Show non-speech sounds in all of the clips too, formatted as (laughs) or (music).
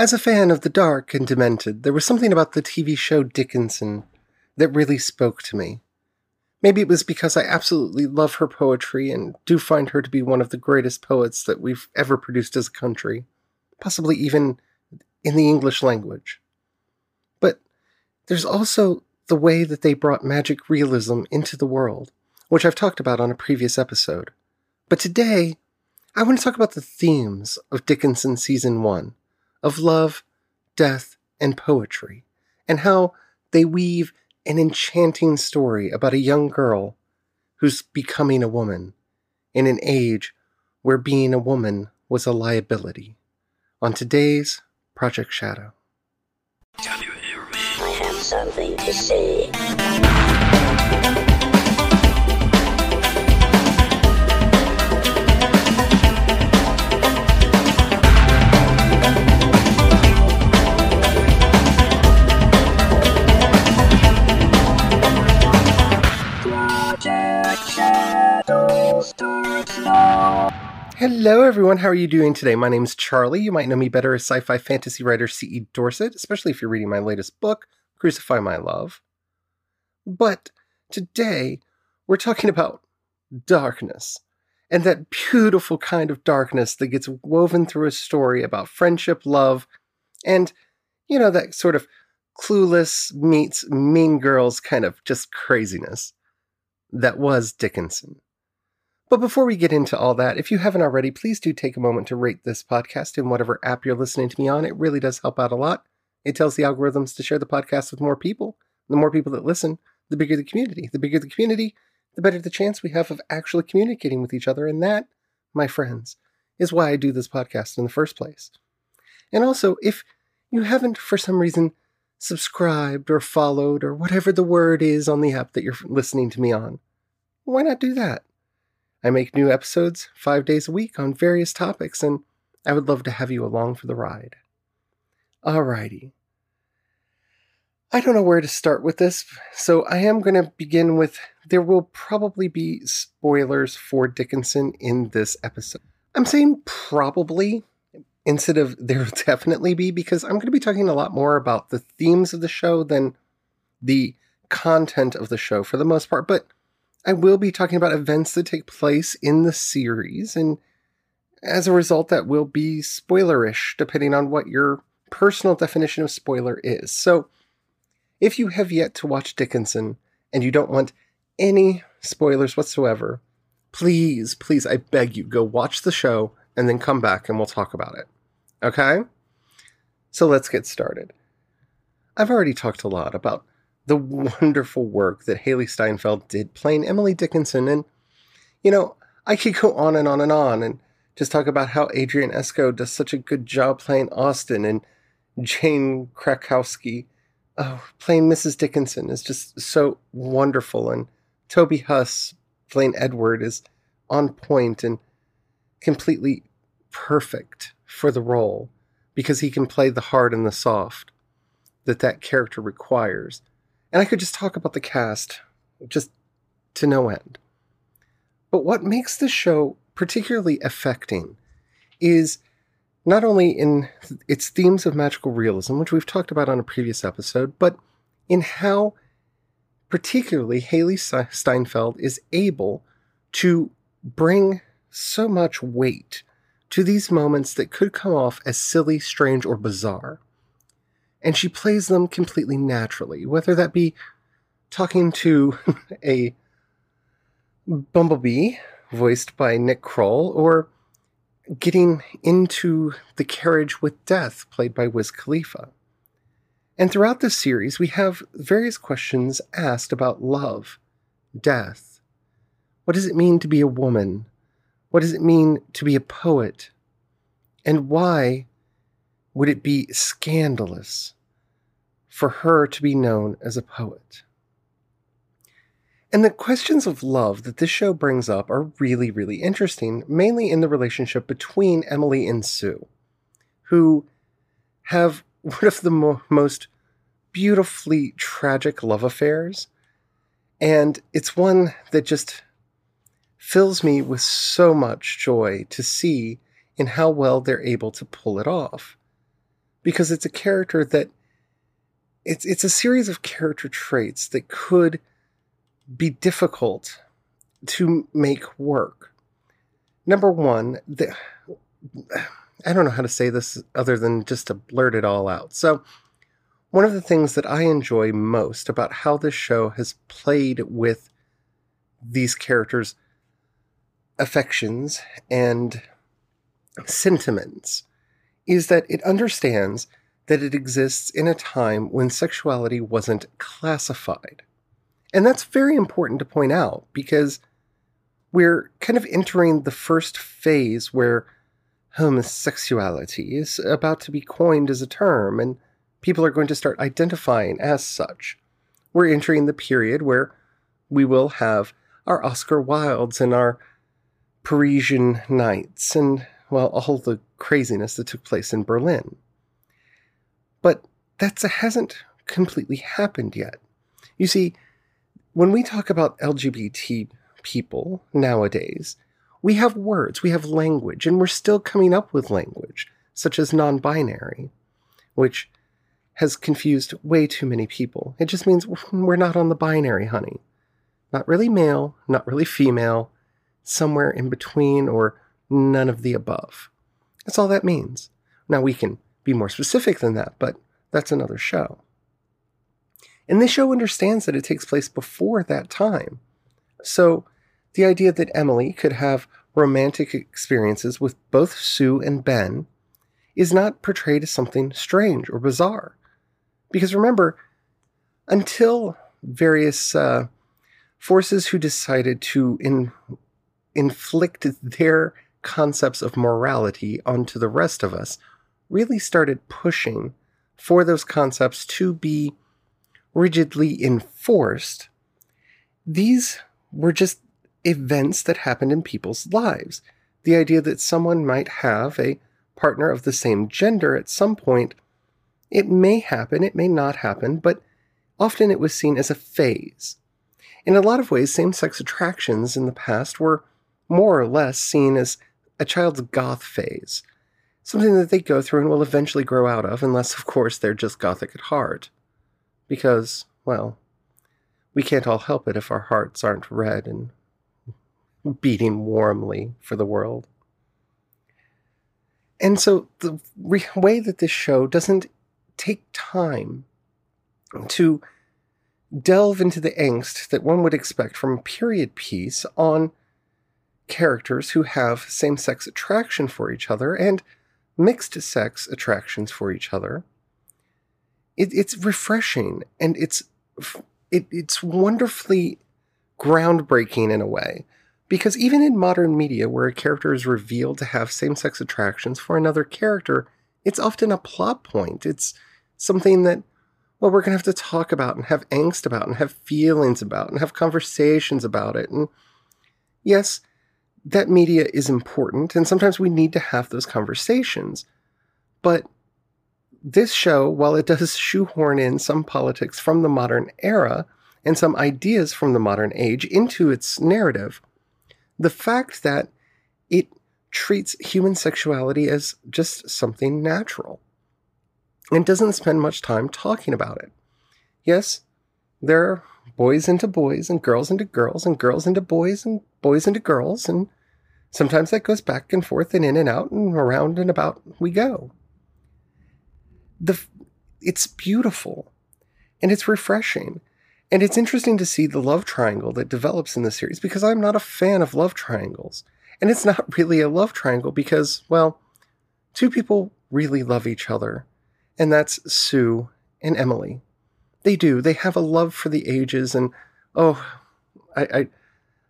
As a fan of the dark and demented, there was something about the TV show Dickinson that really spoke to me. Maybe it was because I absolutely love her poetry and do find her to be one of the greatest poets that we've ever produced as a country, possibly even in the English language. But there's also the way that they brought magic realism into the world, which I've talked about on a previous episode. But today, I want to talk about the themes of Dickinson Season 1 of love, death, and poetry, and how they weave an enchanting story about a young girl who's becoming a woman in an age where being a woman was a liability. On today's Project Shadow. Can you hear me? I have something to say. Hello, everyone. How are you doing today? My name's Charlie. You might know me better as sci fi fantasy writer C.E. Dorsett, especially if you're reading my latest book, Crucify My Love. But today, we're talking about darkness and that beautiful kind of darkness that gets woven through a story about friendship, love, and, you know, that sort of clueless meets mean girls kind of just craziness that was Dickinson. But before we get into all that, if you haven't already, please do take a moment to rate this podcast in whatever app you're listening to me on. It really does help out a lot. It tells the algorithms to share the podcast with more people. The more people that listen, the bigger the community. The bigger the community, the better the chance we have of actually communicating with each other. And that, my friends, is why I do this podcast in the first place. And also, if you haven't, for some reason, subscribed or followed or whatever the word is on the app that you're listening to me on, why not do that? I make new episodes five days a week on various topics, and I would love to have you along for the ride. Alrighty. I don't know where to start with this, so I am going to begin with there will probably be spoilers for Dickinson in this episode. I'm saying probably instead of (laughs) there will definitely be because I'm going to be talking a lot more about the themes of the show than the content of the show for the most part, but I will be talking about events that take place in the series, and as a result, that will be spoilerish, depending on what your personal definition of spoiler is. So, if you have yet to watch Dickinson and you don't want any spoilers whatsoever, please, please, I beg you, go watch the show and then come back and we'll talk about it. Okay? So let's get started. I've already talked a lot about the wonderful work that Hailee Steinfeld did playing Emily Dickinson. And, you know, I could go on and on and on and just talk about how Adrian Enscoe does such a good job playing Austin and Jane Krakowski oh, playing Mrs. Dickinson is just so wonderful. And Toby Huss playing Edward is on point and completely perfect for the role because he can play the hard and the soft that that character requires. And I could just talk about the cast just to no end. But what makes the show particularly affecting is not only in its themes of magical realism, which we've talked about on a previous episode, but in how particularly Hailee Steinfeld is able to bring so much weight to these moments that could come off as silly, strange, or bizarre and she plays them completely naturally, whether that be talking to (laughs) a bumblebee voiced by Nick Kroll or getting into the carriage with death played by Wiz Khalifa. And throughout this series, we have various questions asked about love, death. What does it mean to be a woman? What does it mean to be a poet? And why would it be scandalous for her to be known as a poet? And the questions of love that this show brings up are really, really interesting, mainly in the relationship between Emily and Sue, who have (laughs) one of the mo- most beautifully tragic love affairs. And it's one that just fills me with so much joy to see in how well they're able to pull it off because it's a character that it's it's a series of character traits that could be difficult to make work. Number one, the, I don't know how to say this other than just to blurt it all out. So, one of the things that I enjoy most about how this show has played with these characters' affections and sentiments is that it understands that it exists in a time when sexuality wasn't classified. And that's very important to point out because we're kind of entering the first phase where homosexuality is about to be coined as a term and people are going to start identifying as such. We're entering the period where we will have our Oscar Wildes and our Parisian nights and, well, all the craziness that took place in Berlin. But that hasn't completely happened yet. You see, when we talk about LGBT people nowadays, we have words, we have language, and we're still coming up with language, such as non binary, which has confused way too many people. It just means (laughs) we're not on the binary, honey. Not really male, not really female, somewhere in between, or none of the above. That's all that means. Now, we can be more specific than that, but that's another show. And this show understands that it takes place before that time. So, the idea that Emily could have romantic experiences with both Sue and Ben is not portrayed as something strange or bizarre. Because remember, until various uh, forces who decided to in, inflict their concepts of morality onto the rest of us really started pushing for those concepts to be rigidly enforced, these were just events that happened in people's lives. The idea that someone might have a partner of the same gender at some point it may happen, it may not happen, but often it was seen as a phase. In a lot of ways, same sex attractions in the past were more or less seen as a child's goth phase, something that they go through and will eventually grow out of, unless, of course, they're just gothic at heart. Because, well, we can't all help it if our hearts aren't red and beating warmly for the world. And so the re- way that this show doesn't take time to delve into the angst that one would expect from a period piece on characters who have same sex attraction for each other and mixed sex attractions for each other. It, it's refreshing and it's it, it's wonderfully groundbreaking in a way because even in modern media where a character is revealed to have same sex attractions for another character, it's often a plot point. It's something that, well, we're going to have to talk about and have angst about and have feelings about and have conversations about it. And yes, that media is important, and sometimes we need to have those conversations. But this show, while it does shoehorn in some politics from the modern era and some ideas from the modern age into its narrative, the fact that it treats human sexuality as just something natural and doesn't spend much time talking about it. Yes, there are boys into boys and girls into girls and girls into boys and boys into girls, and sometimes that goes back and forth and in and out and around and about we go. The, it's beautiful and it's refreshing. And it's interesting to see the love triangle that develops in the series because I'm not a fan of love triangles. And it's not (laughs) really a love triangle because, well, two people really love each other and that's Sue and Emily. They do. They have a love for the ages, and oh, I,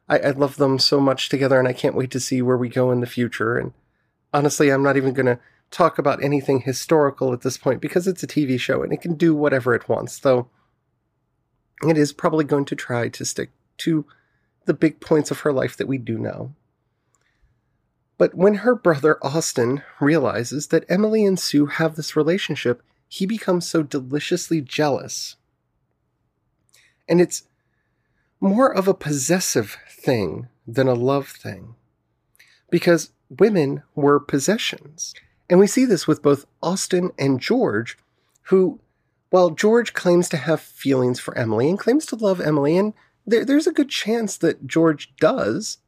I, I love them so much together, and I can't wait to see where we go in the future. And honestly, I'm not even going to talk about anything historical at this point because it's a TV show and it can do whatever it wants. Though it is probably going to try to stick to the big points of her life that we do know. But when her brother Austin realizes that Emily and Sue have this relationship, he becomes so deliciously jealous. And it's more of a possessive thing than a love thing. Because women were possessions. And we see this with both Austin and George, who, while George claims to have feelings for Emily and claims to love Emily, and there, there's a good chance that George does,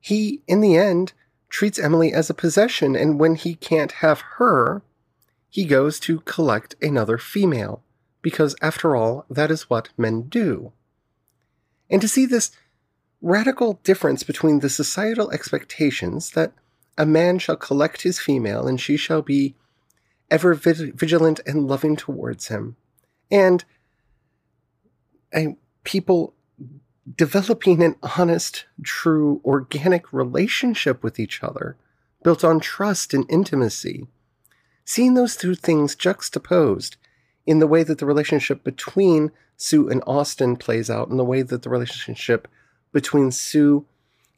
he, in the end, treats Emily as a possession, and when he can't have her, he goes to collect another female, because after all, that is what men do. And to see this radical difference between the societal expectations that a man shall collect his female and she shall be ever vigilant and loving towards him, and a people developing an honest, true, organic relationship with each other, built on trust and intimacy. Seeing those two things juxtaposed in the way that the relationship between Sue and Austin plays out, and the way that the relationship between Sue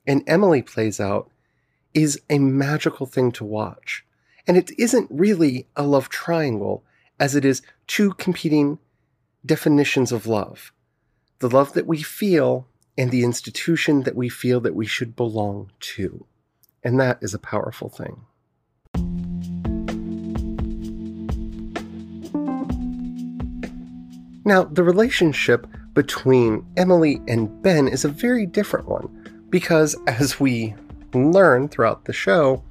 and Emily plays out, is a magical thing to watch. And it isn't really a love triangle, as it is two competing definitions of love the love that we feel and the institution that we feel that we should belong to. And that is a powerful thing. Now, the relationship between Emily and Ben is a very different one because, as we learn throughout the show,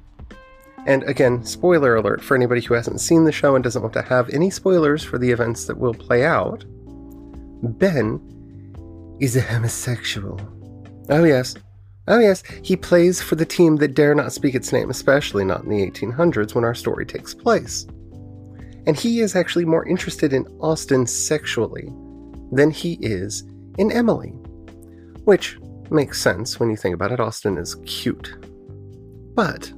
and again, spoiler alert for anybody who hasn't seen the show and doesn't want to have any spoilers for the events that will play out, Ben is a homosexual. Oh, yes. Oh, yes, he plays for the team that dare not speak its name, especially not in the 1800s when our story takes place. And he is actually more interested in Austin sexually than he is in Emily. Which makes sense when you think about it. Austin is cute. But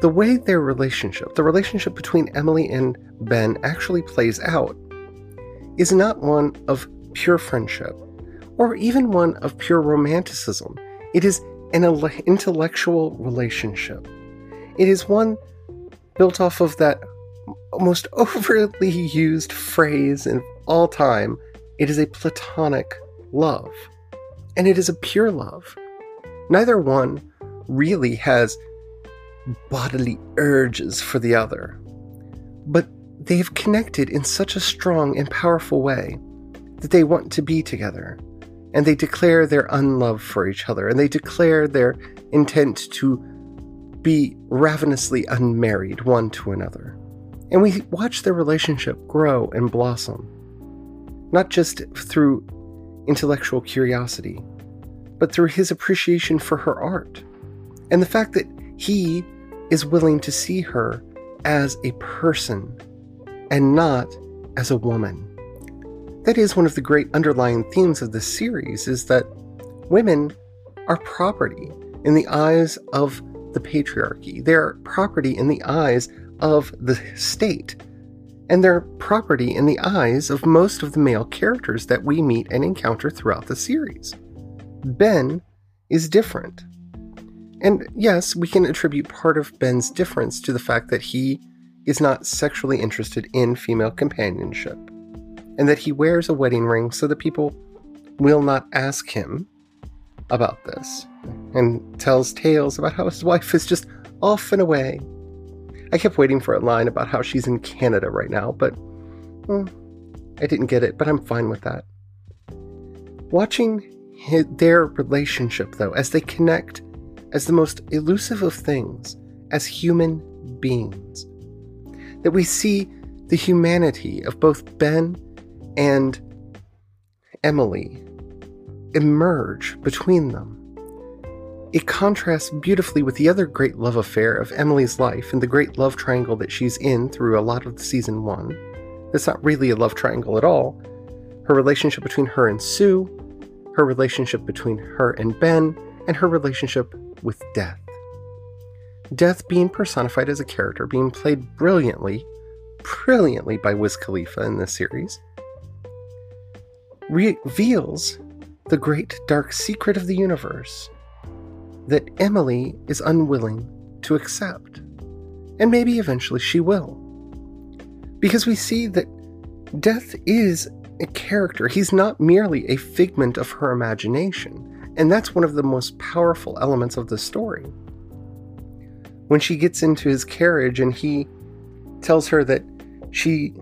the way their relationship, the relationship between Emily and Ben, actually plays out is not one of pure friendship, or even one of pure romanticism. It is an intellectual relationship. It is one built off of that most (laughs) overly used phrase in all time. It is a platonic love. And it is a pure love. Neither one really has bodily urges for the other, but they have connected in such a strong and powerful way that they want to be together. And they declare their unlove for each other, and they declare their intent to be ravenously unmarried one to another. And we watch their relationship grow and blossom, not just through intellectual curiosity, but through his appreciation for her art, and the fact that he is willing to see her as a person and not as a woman. That is one of the great underlying themes of this series is that women are property in the eyes of the patriarchy. They're property in the eyes of the state. And they're property in the eyes of most of the male characters that we meet and encounter throughout the series. Ben is different. And yes, we can attribute part of Ben's difference to the fact that he is not sexually interested in female companionship and that he wears a wedding ring so that people will not ask him about this, and tells tales about how his wife is just off and away. I kept waiting for a line about how she's in Canada right now, but well, I didn't get it, but I'm fine with that. Watching his, their relationship, though, as they connect as the most elusive of things, as human beings, that we see the humanity of both Ben and Emily emerge between them. It contrasts beautifully with the other great love affair of Emily's life and the great love triangle that she's in through a lot of the season one. It's not really a love triangle at all. Her relationship between her and Sue, her relationship between her and Ben, and her relationship with Death. Death being personified as a character, being played brilliantly, brilliantly by Wiz Khalifa in this series, reveals the great dark secret of the universe that Emily is unwilling to accept. And maybe eventually she will. Because we see that Death is a character, he's not merely a figment of her imagination. And that's one of the most powerful elements of the story. when she gets into his carriage and he tells her that she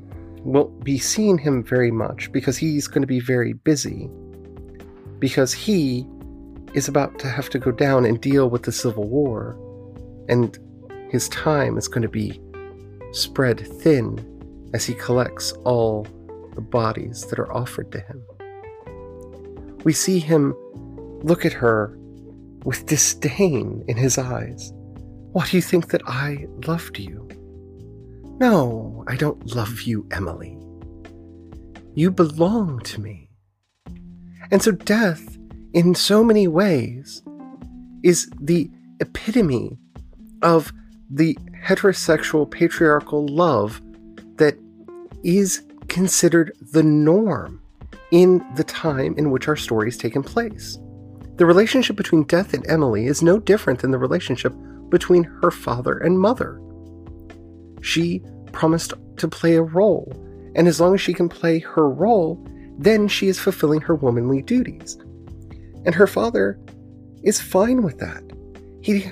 won't be seeing him very much because he's going to be very busy. Because he is about to have to go down and deal with the Civil War, and his time is going to be spread thin as he collects all the bodies that are offered to him. We see him look at her with disdain in his eyes. What do you think that I loved you? No, I don't love you, Emily. You belong to me. And so, death, in so many ways, is the epitome of the heterosexual patriarchal love that is considered the norm in the time in which our story is taken place. The relationship between Death and Emily is no different than the relationship between her father and mother. She promised to play a role, and as long as she can play her role, then she is fulfilling her womanly duties. And her father is fine with that. He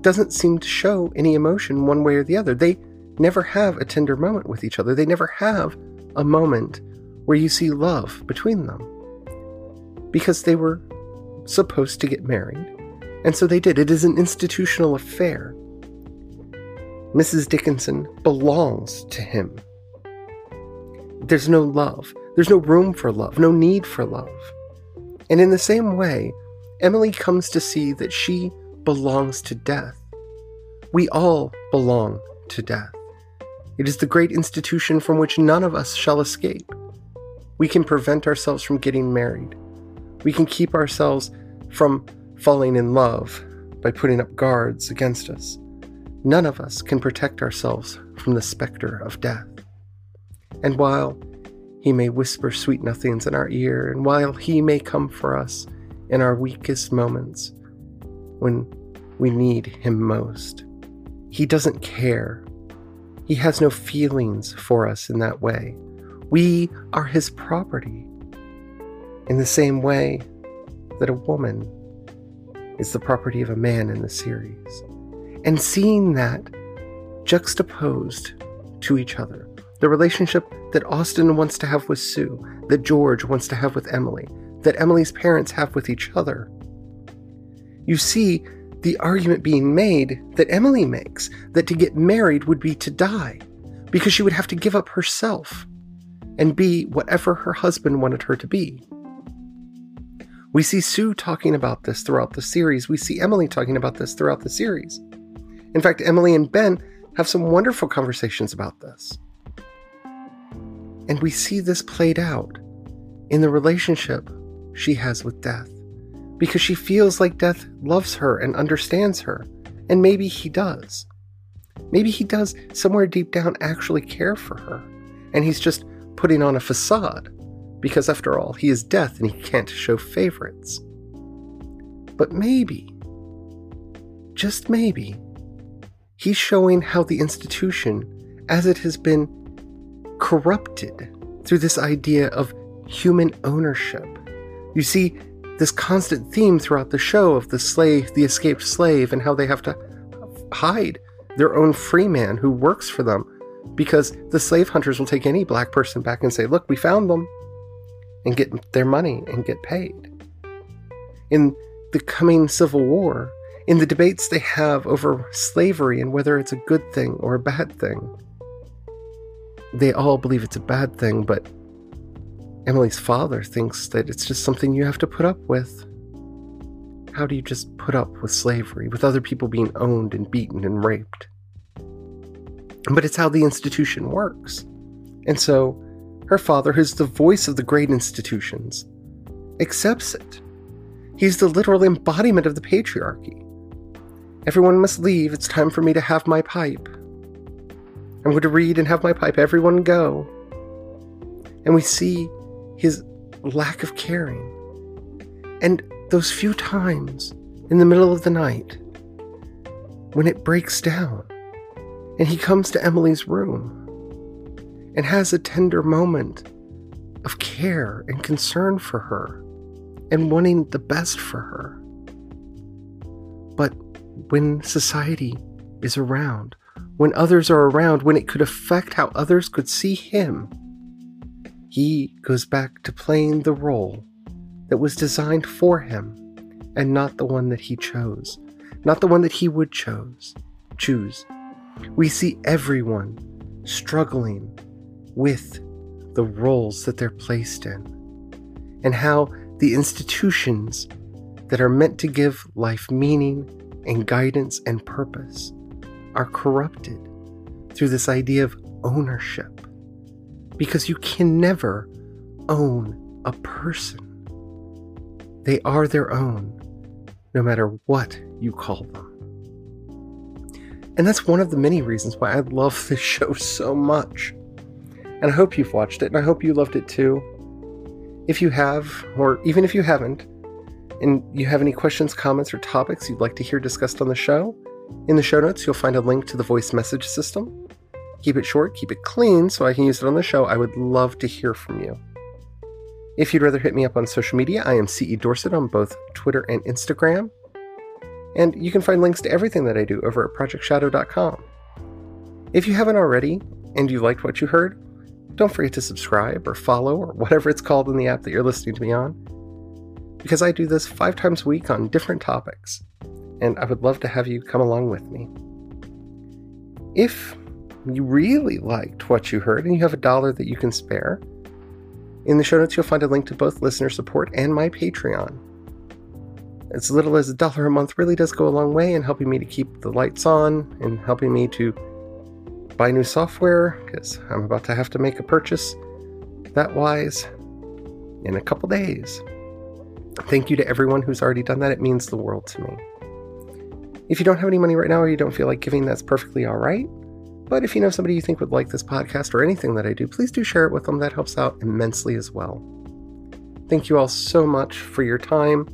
doesn't seem to show any emotion one way or the other. They never have a tender moment with each other. They never have a moment where you see love between them. Because they were supposed to get married, and so they did. It is an institutional affair. Mrs. Dickinson belongs to him. There's no love. There's no room for love, no need for love. And in the same way, Emily comes to see that she belongs to death. We all belong to death. It is the great institution from which none of us shall escape. We can prevent ourselves from getting married. We can keep ourselves from falling in love by putting up guards against us. None of us can protect ourselves from the specter of death. And while he may whisper sweet nothings in our ear, and while he may come for us in our weakest moments, when we need him most, he doesn't care. He has no feelings for us in that way. We are his property. In the same way that a woman is the property of a man in the series and seeing that juxtaposed to each other. The relationship that Austin wants to have with Sue, that George wants to have with Emily, that Emily's parents have with each other. You see the argument being made that Emily makes that to get married would be to die, because she would have to give up herself and be whatever her husband wanted her to be. We see Sue talking about this throughout the series. We see Emily talking about this throughout the series. In fact, Emily and Ben have some wonderful conversations about this. And we see this played out in the relationship she has with Death, because she feels like Death loves her and understands her, and maybe he does. Maybe he does somewhere deep down actually care for her, and he's just putting on a facade, because after all, he is Death and he can't show favorites. But maybe, just maybe, he's showing how the institution, as it has been corrupted through this idea of human ownership. You see this constant theme throughout the show of the slave, the escaped slave, and how they have to hide their own free man who works for them because the slave hunters will take any black person back and say, Look, we found them, and get their money and get paid. In the coming Civil War, in the debates they have over slavery and whether it's a good thing or a bad thing. They all believe it's a bad thing, but Emily's father thinks that it's just something you have to put up with. How do you just put up with slavery, with other people being owned and beaten and raped? But it's how the institution works. And so, her father, who's the voice of the great institutions, accepts it. He's the literal embodiment of the patriarchy. Everyone must leave. It's time for me to have my pipe. I'm going to read and have my pipe. Everyone go. And we see his lack of caring. And those few times in the middle of the night when it breaks down and he comes to Emily's room and has a tender moment of care and concern for her and wanting the best for her. But when society is around, when others are around, when it could affect how others could see him, he goes back to playing the role that was designed for him and not the one that he chose, not the one that he would chose, choose. We see everyone struggling with the roles that they're placed in and how the institutions that are meant to give life meaning and guidance and purpose are corrupted through this idea of ownership. Because you can never own a person. They are their own, no matter what you call them. And that's one of the many reasons why I love (laughs) this show so much. And I hope you've watched it, and I hope you loved it too. If you have, or even if you haven't, and you have any questions, comments, or topics you'd like to hear discussed on the show, in the show notes you'll find a link to the voice message system. Keep it short, keep it clean so I can use it on the show. I would love to hear from you. If you'd rather hit me up on social media, I am CE Dorsett on both Twitter and Instagram. And you can find links to everything that I do over at projectshadow.com. If you haven't already and you liked what you heard, don't forget to subscribe or follow or whatever it's called in the app that you're listening to me on. Because I do this five times a week on different topics, and I would love to have you come along with me. If you really liked what you heard and you have a dollar that you can spare, in the show notes you'll find a link to both listener support and my Patreon. As little as a dollar a month really does go a long way in helping me to keep the lights on and helping me to buy new software because I'm about to have to make a purchase that wise in a couple days. Thank you to everyone who's already done that. It means the world to me. If you don't have any money right now or you don't feel like giving, that's perfectly all right. But if you know somebody you think would like this podcast or anything that I do, please do share it with them. That helps out immensely as well. Thank you all so much for your time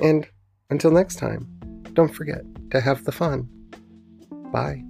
and until next time, don't forget to have the fun. Bye.